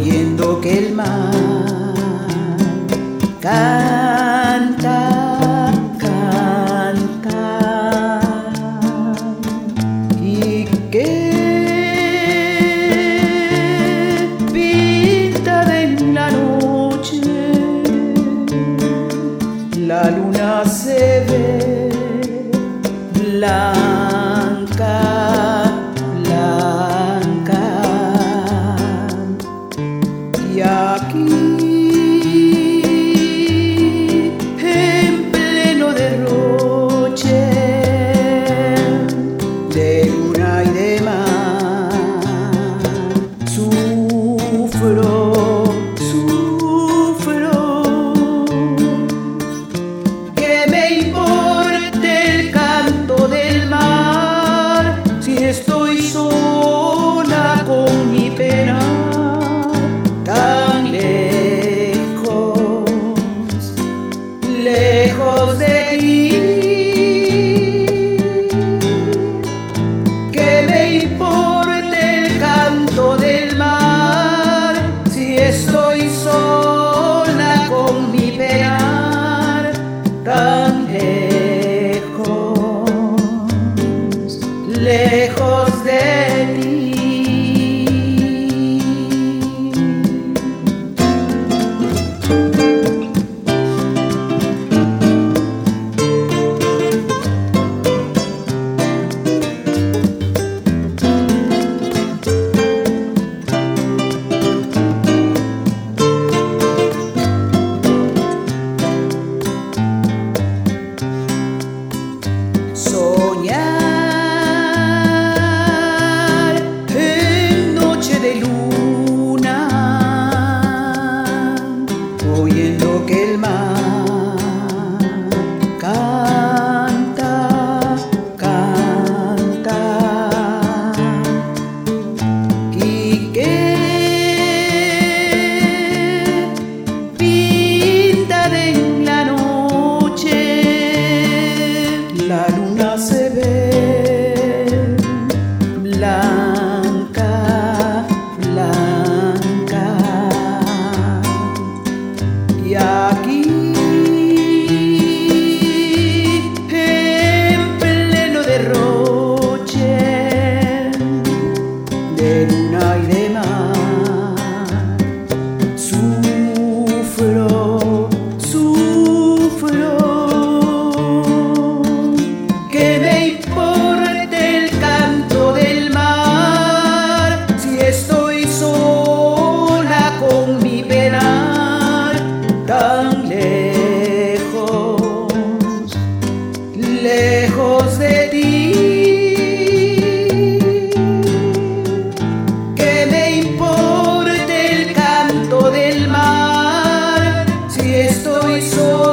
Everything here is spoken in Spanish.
oyendo que el mar canta, canta y que pinta en la noche la luna se ve blanca. estoy solo.